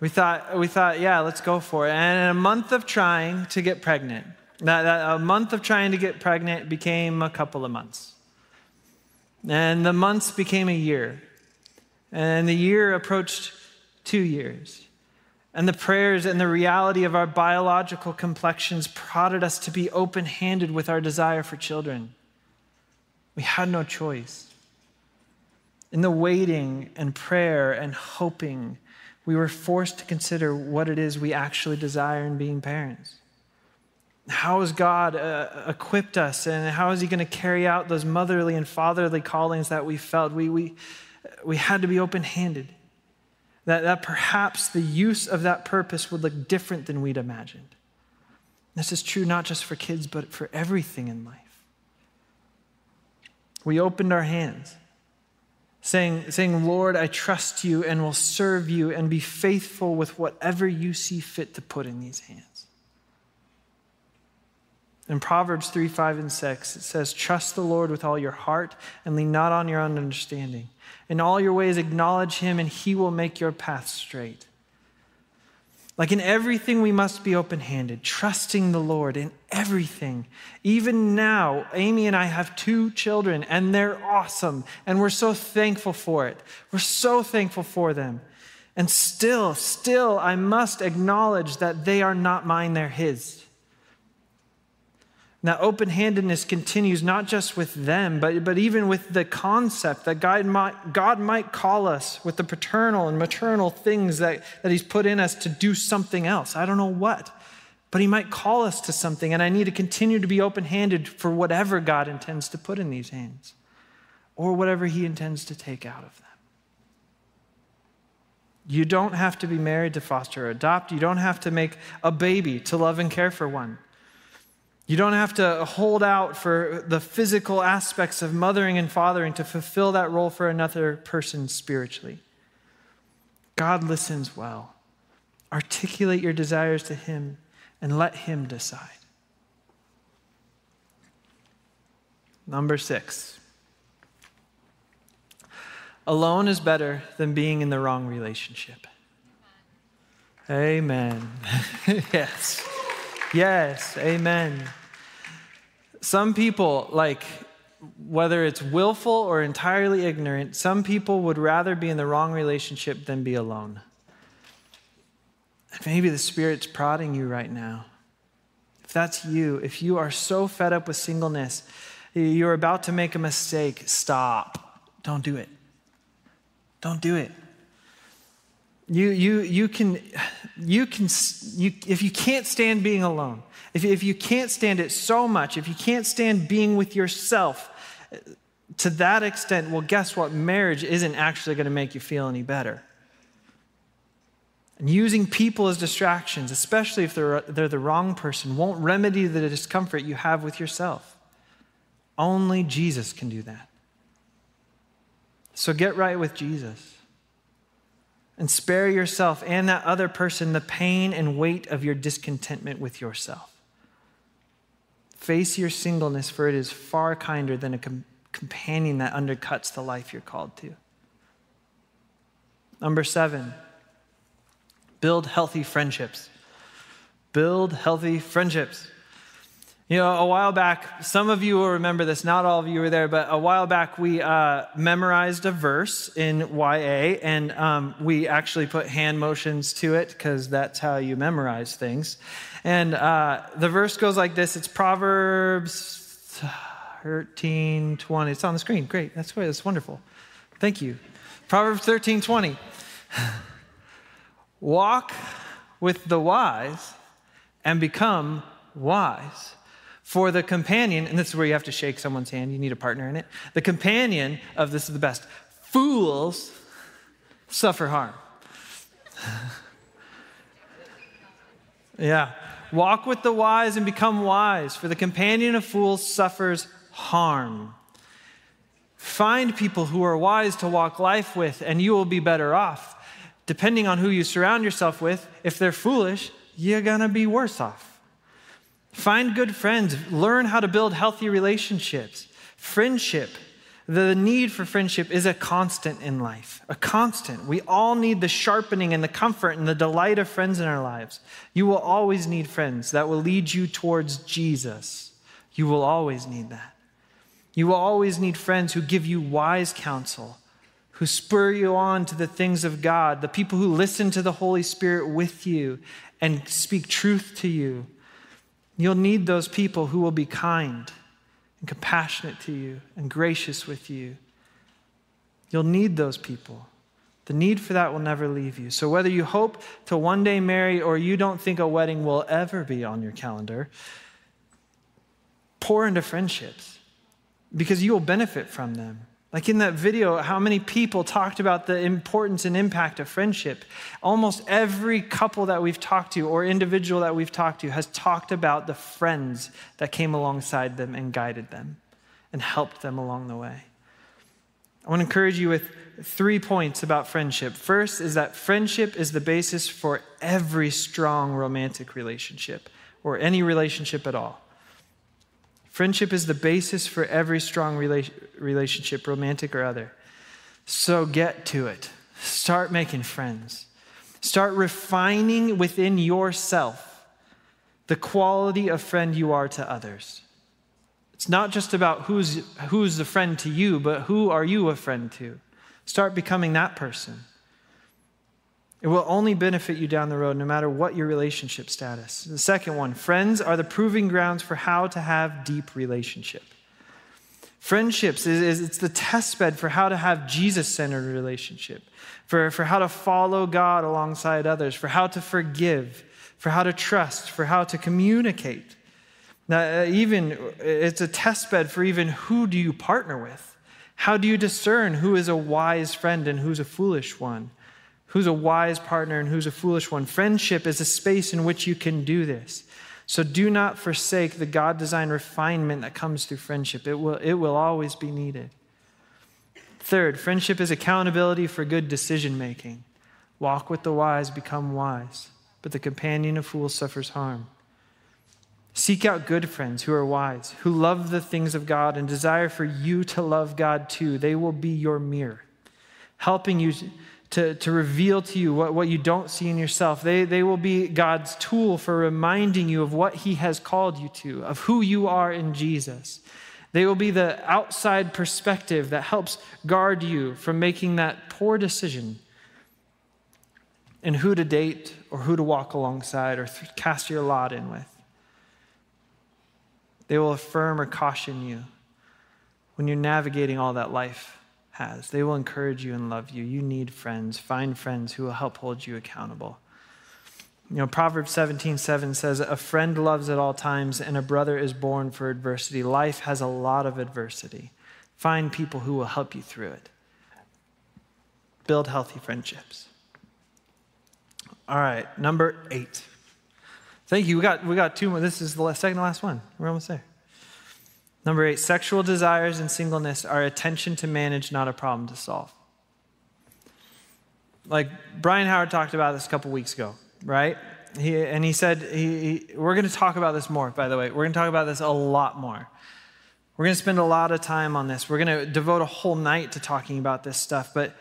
We thought, we thought, yeah, let's go for it. And in a month of trying to get pregnant, That, that a month of trying to get pregnant became a couple of months. And the months became a year. And the year approached two years. And the prayers and the reality of our biological complexions prodded us to be open handed with our desire for children. We had no choice. In the waiting and prayer and hoping, we were forced to consider what it is we actually desire in being parents. How has God uh, equipped us, and how is He going to carry out those motherly and fatherly callings that we felt? We, we, we had to be open handed. That, that perhaps the use of that purpose would look different than we'd imagined. This is true not just for kids, but for everything in life. We opened our hands, saying, saying, Lord, I trust you and will serve you and be faithful with whatever you see fit to put in these hands. In Proverbs 3 5 and 6, it says, Trust the Lord with all your heart and lean not on your own understanding. In all your ways, acknowledge him, and he will make your path straight. Like in everything, we must be open handed, trusting the Lord in everything. Even now, Amy and I have two children, and they're awesome, and we're so thankful for it. We're so thankful for them. And still, still, I must acknowledge that they are not mine, they're His. Now, open handedness continues not just with them, but, but even with the concept that God might, God might call us with the paternal and maternal things that, that He's put in us to do something else. I don't know what, but He might call us to something, and I need to continue to be open handed for whatever God intends to put in these hands or whatever He intends to take out of them. You don't have to be married to foster or adopt, you don't have to make a baby to love and care for one. You don't have to hold out for the physical aspects of mothering and fathering to fulfill that role for another person spiritually. God listens well. Articulate your desires to Him and let Him decide. Number six alone is better than being in the wrong relationship. Amen. yes. Yes, amen. Some people, like, whether it's willful or entirely ignorant, some people would rather be in the wrong relationship than be alone. And maybe the Spirit's prodding you right now. If that's you, if you are so fed up with singleness, you're about to make a mistake, stop. Don't do it. Don't do it. You, you, you can, you can you, if you can't stand being alone, if, if you can't stand it so much, if you can't stand being with yourself uh, to that extent, well, guess what? Marriage isn't actually going to make you feel any better. And using people as distractions, especially if they're, they're the wrong person, won't remedy the discomfort you have with yourself. Only Jesus can do that. So get right with Jesus and spare yourself and that other person the pain and weight of your discontentment with yourself. Face your singleness, for it is far kinder than a com- companion that undercuts the life you're called to. Number seven, build healthy friendships. Build healthy friendships. You know, a while back, some of you will remember this, not all of you were there, but a while back we uh, memorized a verse in YA and um, we actually put hand motions to it because that's how you memorize things. And uh, the verse goes like this it's Proverbs 13 20. It's on the screen. Great. That's, that's wonderful. Thank you. Proverbs 13 20. Walk with the wise and become wise. For the companion, and this is where you have to shake someone's hand, you need a partner in it. The companion of this is the best fools suffer harm. yeah. Walk with the wise and become wise, for the companion of fools suffers harm. Find people who are wise to walk life with, and you will be better off. Depending on who you surround yourself with, if they're foolish, you're gonna be worse off. Find good friends. Learn how to build healthy relationships. Friendship The need for friendship is a constant in life, a constant. We all need the sharpening and the comfort and the delight of friends in our lives. You will always need friends that will lead you towards Jesus. You will always need that. You will always need friends who give you wise counsel, who spur you on to the things of God, the people who listen to the Holy Spirit with you and speak truth to you. You'll need those people who will be kind and compassionate to you and gracious with you. You'll need those people. The need for that will never leave you. So, whether you hope to one day marry or you don't think a wedding will ever be on your calendar, pour into friendships because you will benefit from them. Like in that video, how many people talked about the importance and impact of friendship? Almost every couple that we've talked to or individual that we've talked to has talked about the friends that came alongside them and guided them and helped them along the way. I want to encourage you with three points about friendship. First is that friendship is the basis for every strong romantic relationship or any relationship at all. Friendship is the basis for every strong rela- relationship, romantic or other. So get to it. Start making friends. Start refining within yourself the quality of friend you are to others. It's not just about who's, who's the friend to you, but who are you a friend to? Start becoming that person. It will only benefit you down the road, no matter what your relationship status. The second one friends are the proving grounds for how to have deep relationship. Friendships is, is it's the test bed for how to have Jesus centered relationship, for, for how to follow God alongside others, for how to forgive, for how to trust, for how to communicate. Now, uh, even it's a test bed for even who do you partner with? How do you discern who is a wise friend and who's a foolish one? Who's a wise partner and who's a foolish one. Friendship is a space in which you can do this. So do not forsake the God designed refinement that comes through friendship. It will, it will always be needed. Third, friendship is accountability for good decision making. Walk with the wise, become wise, but the companion of fools suffers harm. Seek out good friends who are wise, who love the things of God and desire for you to love God too. They will be your mirror, helping you to, to reveal to you what, what you don't see in yourself. They, they will be God's tool for reminding you of what He has called you to, of who you are in Jesus. They will be the outside perspective that helps guard you from making that poor decision in who to date or who to walk alongside or th- cast your lot in with. They will affirm or caution you when you're navigating all that life has. They will encourage you and love you. You need friends. Find friends who will help hold you accountable. You know, Proverbs 17, 7 says, A friend loves at all times, and a brother is born for adversity. Life has a lot of adversity. Find people who will help you through it. Build healthy friendships. All right, number eight. Thank you. We got, we got two more. This is the last, second to last one. We're almost there. Number eight, sexual desires and singleness are attention to manage, not a problem to solve. Like Brian Howard talked about this a couple weeks ago, right? He, and he said, he, he, we're going to talk about this more, by the way. We're going to talk about this a lot more. We're going to spend a lot of time on this. We're going to devote a whole night to talking about this stuff. But,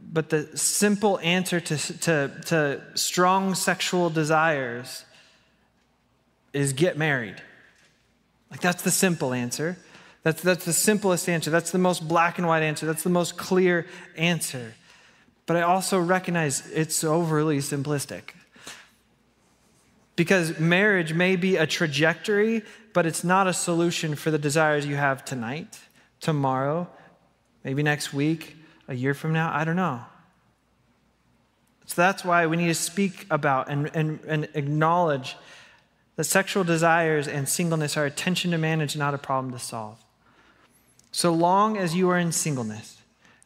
but the simple answer to, to, to strong sexual desires is get married. Like, that's the simple answer. That's, that's the simplest answer. That's the most black and white answer. That's the most clear answer. But I also recognize it's overly simplistic. Because marriage may be a trajectory, but it's not a solution for the desires you have tonight, tomorrow, maybe next week, a year from now. I don't know. So that's why we need to speak about and, and, and acknowledge that sexual desires and singleness are a tension to manage, not a problem to solve. So long as you are in singleness,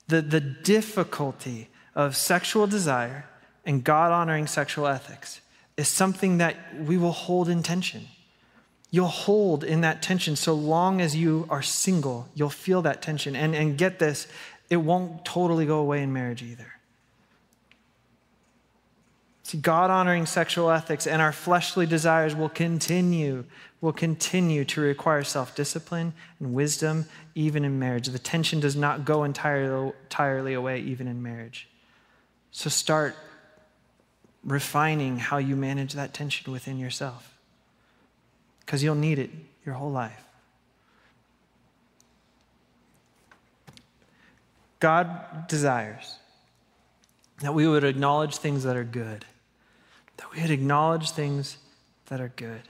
the, the difficulty of sexual desire and God honoring sexual ethics is something that we will hold in tension. You'll hold in that tension so long as you are single. You'll feel that tension. And, and get this, it won't totally go away in marriage either. See, God honoring sexual ethics and our fleshly desires will continue, will continue to require self discipline and wisdom, even in marriage. The tension does not go entirely, entirely away, even in marriage. So start refining how you manage that tension within yourself, because you'll need it your whole life. God desires that we would acknowledge things that are good that we would acknowledge things that are good.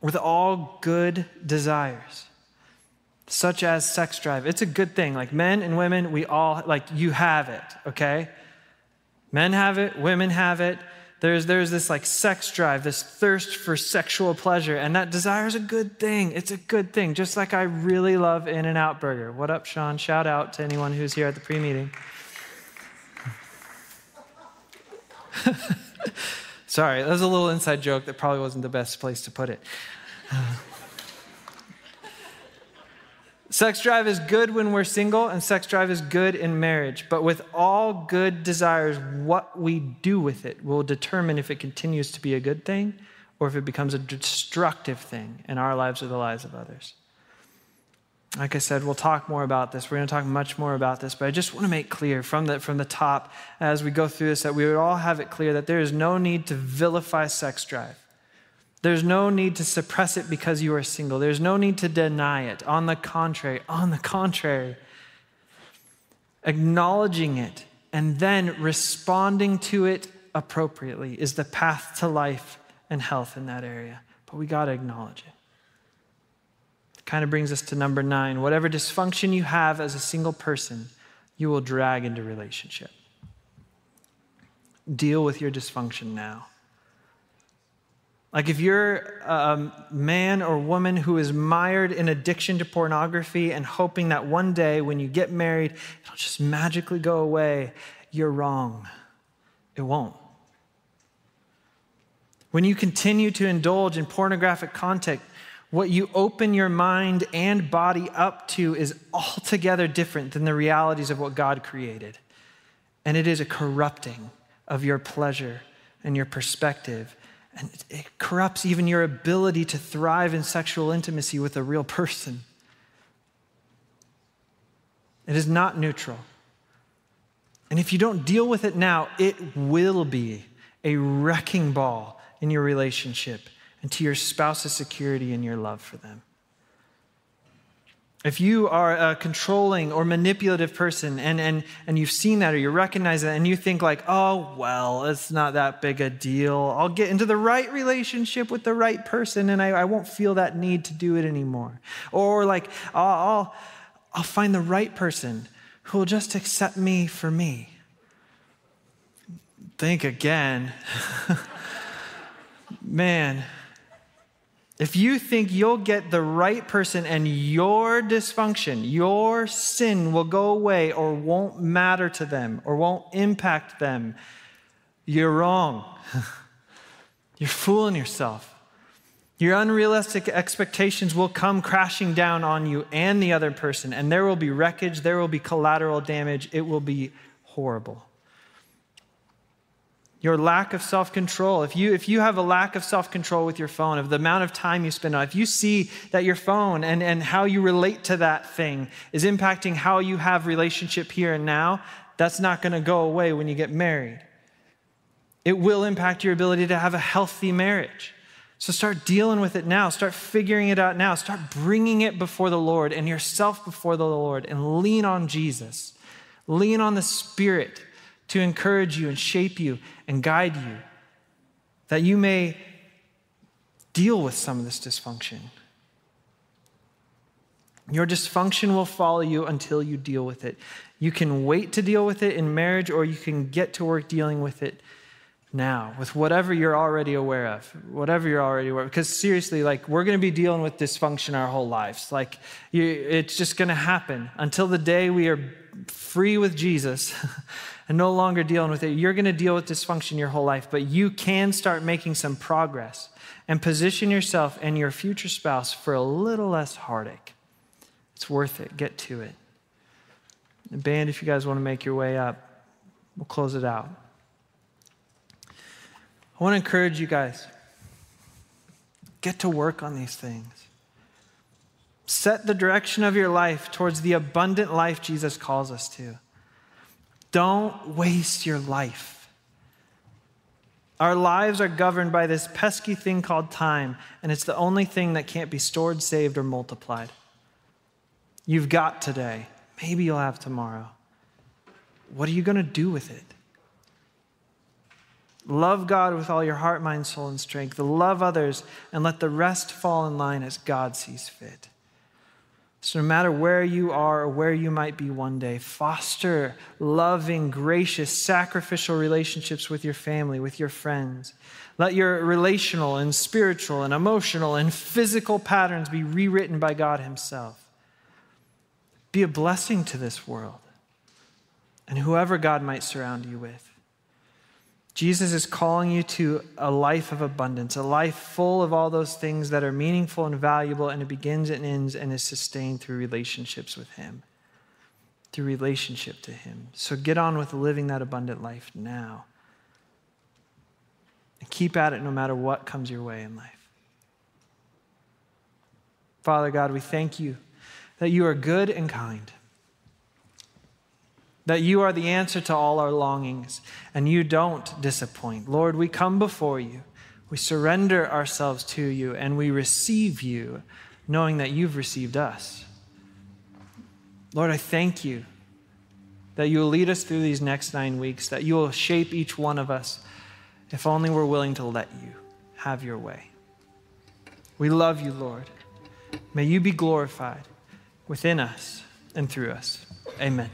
With all good desires, such as sex drive. It's a good thing. Like men and women, we all, like, you have it, okay? Men have it, women have it. There's, there's this like sex drive, this thirst for sexual pleasure, and that desire is a good thing. It's a good thing, just like I really love In-N-Out Burger. What up, Sean? Shout out to anyone who's here at the pre meeting. Sorry, that was a little inside joke that probably wasn't the best place to put it. sex drive is good when we're single, and sex drive is good in marriage. But with all good desires, what we do with it will determine if it continues to be a good thing or if it becomes a destructive thing in our lives or the lives of others. Like I said, we'll talk more about this. We're going to talk much more about this, but I just want to make clear from the, from the top as we go through this that we would all have it clear that there is no need to vilify sex drive. There's no need to suppress it because you are single. There's no need to deny it. On the contrary, on the contrary, acknowledging it and then responding to it appropriately is the path to life and health in that area. But we got to acknowledge it kind of brings us to number nine. Whatever dysfunction you have as a single person, you will drag into relationship. Deal with your dysfunction now. Like if you're a man or woman who is mired in addiction to pornography and hoping that one day when you get married, it'll just magically go away, you're wrong. It won't. When you continue to indulge in pornographic content, what you open your mind and body up to is altogether different than the realities of what God created. And it is a corrupting of your pleasure and your perspective. And it corrupts even your ability to thrive in sexual intimacy with a real person. It is not neutral. And if you don't deal with it now, it will be a wrecking ball in your relationship and to your spouse's security and your love for them. If you are a controlling or manipulative person and, and, and you've seen that or you recognize that and you think like, oh, well, it's not that big a deal. I'll get into the right relationship with the right person and I, I won't feel that need to do it anymore. Or like, I'll, I'll, I'll find the right person who will just accept me for me. Think again. Man, if you think you'll get the right person and your dysfunction, your sin will go away or won't matter to them or won't impact them, you're wrong. you're fooling yourself. Your unrealistic expectations will come crashing down on you and the other person, and there will be wreckage, there will be collateral damage. It will be horrible your lack of self-control. If you if you have a lack of self-control with your phone of the amount of time you spend on if you see that your phone and, and how you relate to that thing is impacting how you have relationship here and now that's not going to go away when you get married. It will impact your ability to have a healthy marriage. So start dealing with it now. Start figuring it out now. Start bringing it before the lord and yourself before the lord and lean on jesus. Lean on the spirit to encourage you and shape you and guide you, that you may deal with some of this dysfunction. Your dysfunction will follow you until you deal with it. You can wait to deal with it in marriage, or you can get to work dealing with it now with whatever you're already aware of, whatever you're already aware of. Because seriously, like we're going to be dealing with dysfunction our whole lives. Like you, it's just going to happen until the day we are free with Jesus and no longer dealing with it. You're going to deal with dysfunction your whole life, but you can start making some progress and position yourself and your future spouse for a little less heartache. It's worth it. Get to it. Band, if you guys want to make your way up, we'll close it out. I want to encourage you guys get to work on these things. Set the direction of your life towards the abundant life Jesus calls us to. Don't waste your life. Our lives are governed by this pesky thing called time, and it's the only thing that can't be stored, saved, or multiplied. You've got today. Maybe you'll have tomorrow. What are you going to do with it? Love God with all your heart, mind, soul, and strength. Love others, and let the rest fall in line as God sees fit. So, no matter where you are or where you might be one day, foster loving, gracious, sacrificial relationships with your family, with your friends. Let your relational and spiritual and emotional and physical patterns be rewritten by God Himself. Be a blessing to this world and whoever God might surround you with. Jesus is calling you to a life of abundance, a life full of all those things that are meaningful and valuable, and it begins and ends and is sustained through relationships with Him, through relationship to Him. So get on with living that abundant life now. And keep at it no matter what comes your way in life. Father God, we thank you that you are good and kind that you are the answer to all our longings and you don't disappoint. Lord, we come before you. We surrender ourselves to you and we receive you, knowing that you've received us. Lord, I thank you that you will lead us through these next nine weeks, that you will shape each one of us, if only we're willing to let you have your way. We love you, Lord. May you be glorified within us and through us. Amen.